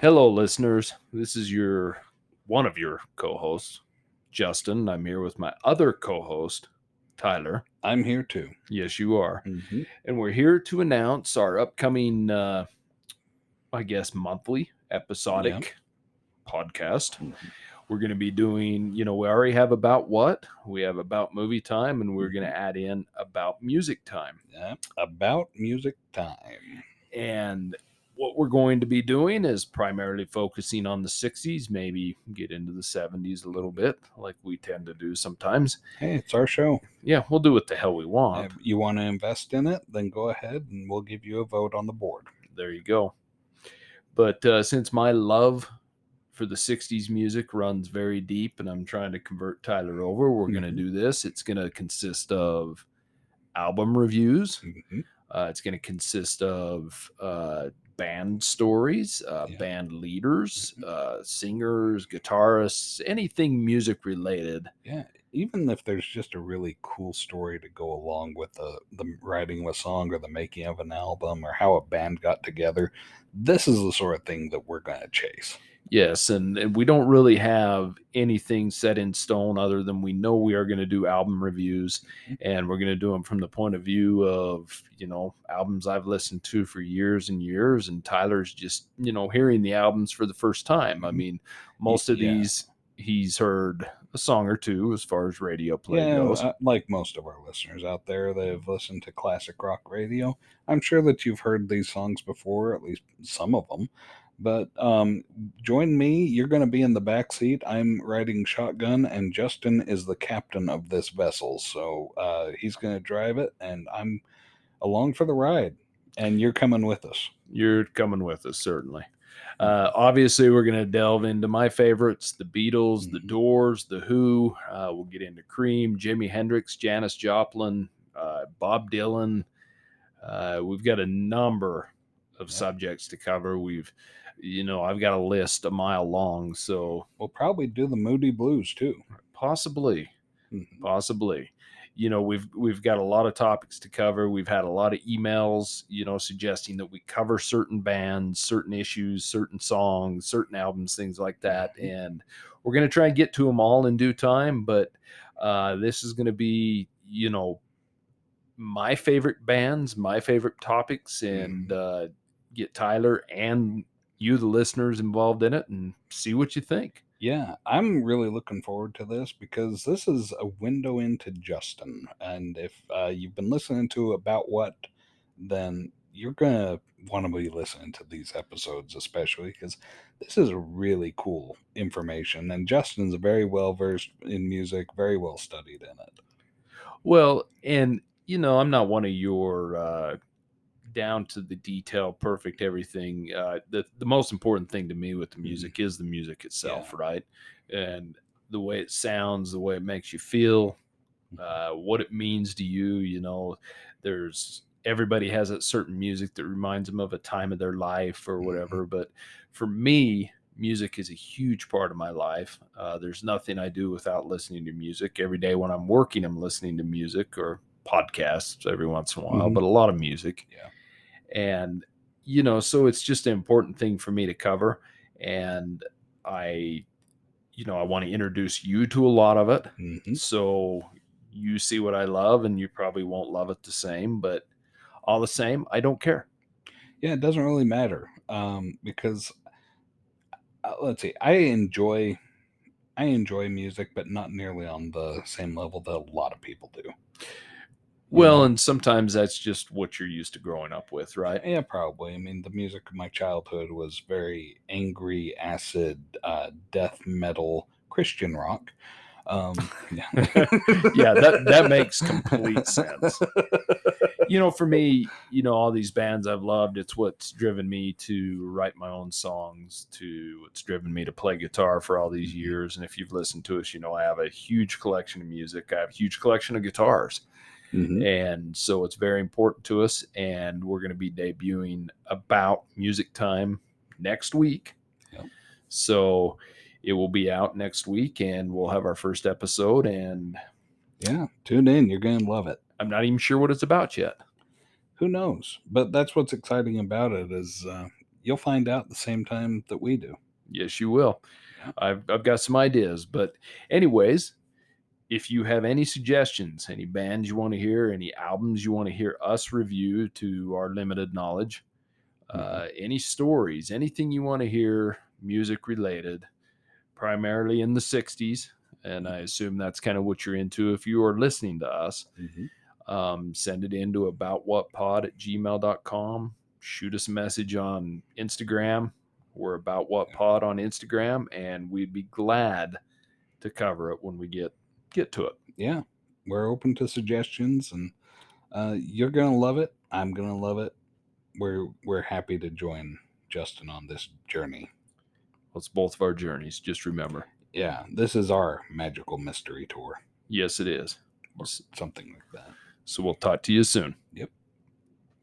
Hello, listeners. This is your one of your co-hosts, Justin. I'm here with my other co-host, Tyler. I'm here too. Yes, you are, Mm-hmm. and we're here to announce our upcoming, uh, I guess, monthly episodic podcast. Mhm. We're going to be doing, you know, we already have about what we have about movie time, and we're going to add in about music time. Yeah. About music time. And what we're going to be doing is primarily focusing on the 60s, maybe get into the 70s a little bit, like we tend to do sometimes. Hey, it's our show. Yeah, we'll do what the hell we want. If you want to invest in it, then go ahead and we'll give you a vote on the board. There you go. But uh, since my love for the 60s music runs very deep and I'm trying to convert Tyler over, we're going to do this. It's going to consist of album reviews, Mhm. Uh, it's going to consist of uh, band stories, uh, Yeah. band leaders, Mhm. uh, singers, guitarists, anything music related. Yeah. Even if there's just a really cool story to go along with the, the writing of a song or the making of an album or how a band got together, this is the sort of thing that we're going to chase. Yes, and, and we don't really have anything set in stone other than we know we are going to do album reviews, Mhm. and we're going to do them from the point of view of you know albums I've listened to for years and years, and Tyler's just you know hearing the albums for the first time. I Mhm. mean, most of yeah. these he's heard a song or two as far as radio play yeah, goes. uh, like most of our listeners out there that have listened to classic rock radio, I'm sure that you've heard these songs before, at least some of them. But um, join me. You're going to be in the back seat. I'm riding shotgun, and Justin is the captain of this vessel. So uh, he's going to drive it, and I'm along for the ride. And you're coming with us. You're coming with us, certainly. Uh, obviously, we're going to delve into my favorites the Beatles, the Mhm. Doors, the Who. Uh, we'll get into Cream, Jimi Hendrix, Janis Joplin, uh, Bob Dylan. Uh, we've got a number of Yeah. subjects to cover. We've, you know, I've got a list a mile long. So We'll probably do the Moody Blues too. possibly, Mhm. possibly you know we've we've got a lot of topics to cover we've had a lot of emails you know suggesting that we cover certain bands certain issues certain songs certain albums things like that Mhm. and we're going to try and get to them all in due time but uh this is going to be you know my favorite bands my favorite topics and uh get tyler and you the listeners involved in it and see what you think Yeah, I'm really looking forward to this because this is a window into Justin. And if uh, you've been listening to About What, then you're going to want to be listening to these episodes, especially because this is really cool information. And Justin's very well versed in music, very well studied in it. Well, and you know, I'm not one of your uh, down to the detail, perfect everything. Uh, the the most important thing to me with the music is the music itself, right? And the way it sounds, the way it makes you feel, uh, what it means to you. You know, there's everybody has a certain music that reminds them of a time of their life or whatever. But for me, music is a huge part of my life. Uh, there's nothing I do without listening to music. Every day when I'm working, I'm listening to music or podcasts every once in a while, Mhm. but a lot of music. Yeah. And, you know, so it's just an important thing for me to cover. And I, you know, I want to introduce you to a lot of it. hmm So you see what I love, and you probably won't love it the same, but all the same, I don't care. Yeah, it doesn't really matter um, because uh, let's see, I enjoy. I enjoy music, but not nearly on the same level that a lot of people do. Well, and sometimes that's just what you're used to growing up with, right? Yeah, probably. I mean, the music of my childhood was very angry, acid, uh, death metal, Christian rock. Um, yeah, yeah, that that makes complete sense. You know, for me, you know, all these bands I've loved, it's what's driven me to write my own songs, to what's driven me to play guitar for all these Mhm. years. And if you've listened to us, you know, I have a huge collection of music. I have a huge collection of guitars. Mhm. and so it's very important to us and we're going to be debuting about music time next week Yep. so it will be out next week and we'll have our first episode and yeah. Tune in. You're going to love it. i'm not even sure what it's about yet Who knows? But that's what's exciting about it is uh, you'll find out the same time that we do. Yes, you will. I've I've got some ideas, but anyways, if you have any suggestions, any bands you want to hear, any albums you want to hear us review to our limited knowledge, Mhm. uh, any stories, anything you want to hear music related, primarily in the 60s, and I assume that's kind of what you're into if you are listening to us, um, send it into aboutwhatpod at gmail.com. Shoot us a message on Instagram. We're about what pod on Instagram, and we'd be glad to cover it when we get get to it. Yeah, we're open to suggestions, and uh, you're gonna love it. I'm gonna love it. We're we're happy to join Justin on this journey. Well, it's both of our journeys. Just remember. Yeah, this is our magical mystery tour, Yes, it is. or something like that. So we'll talk to you soon.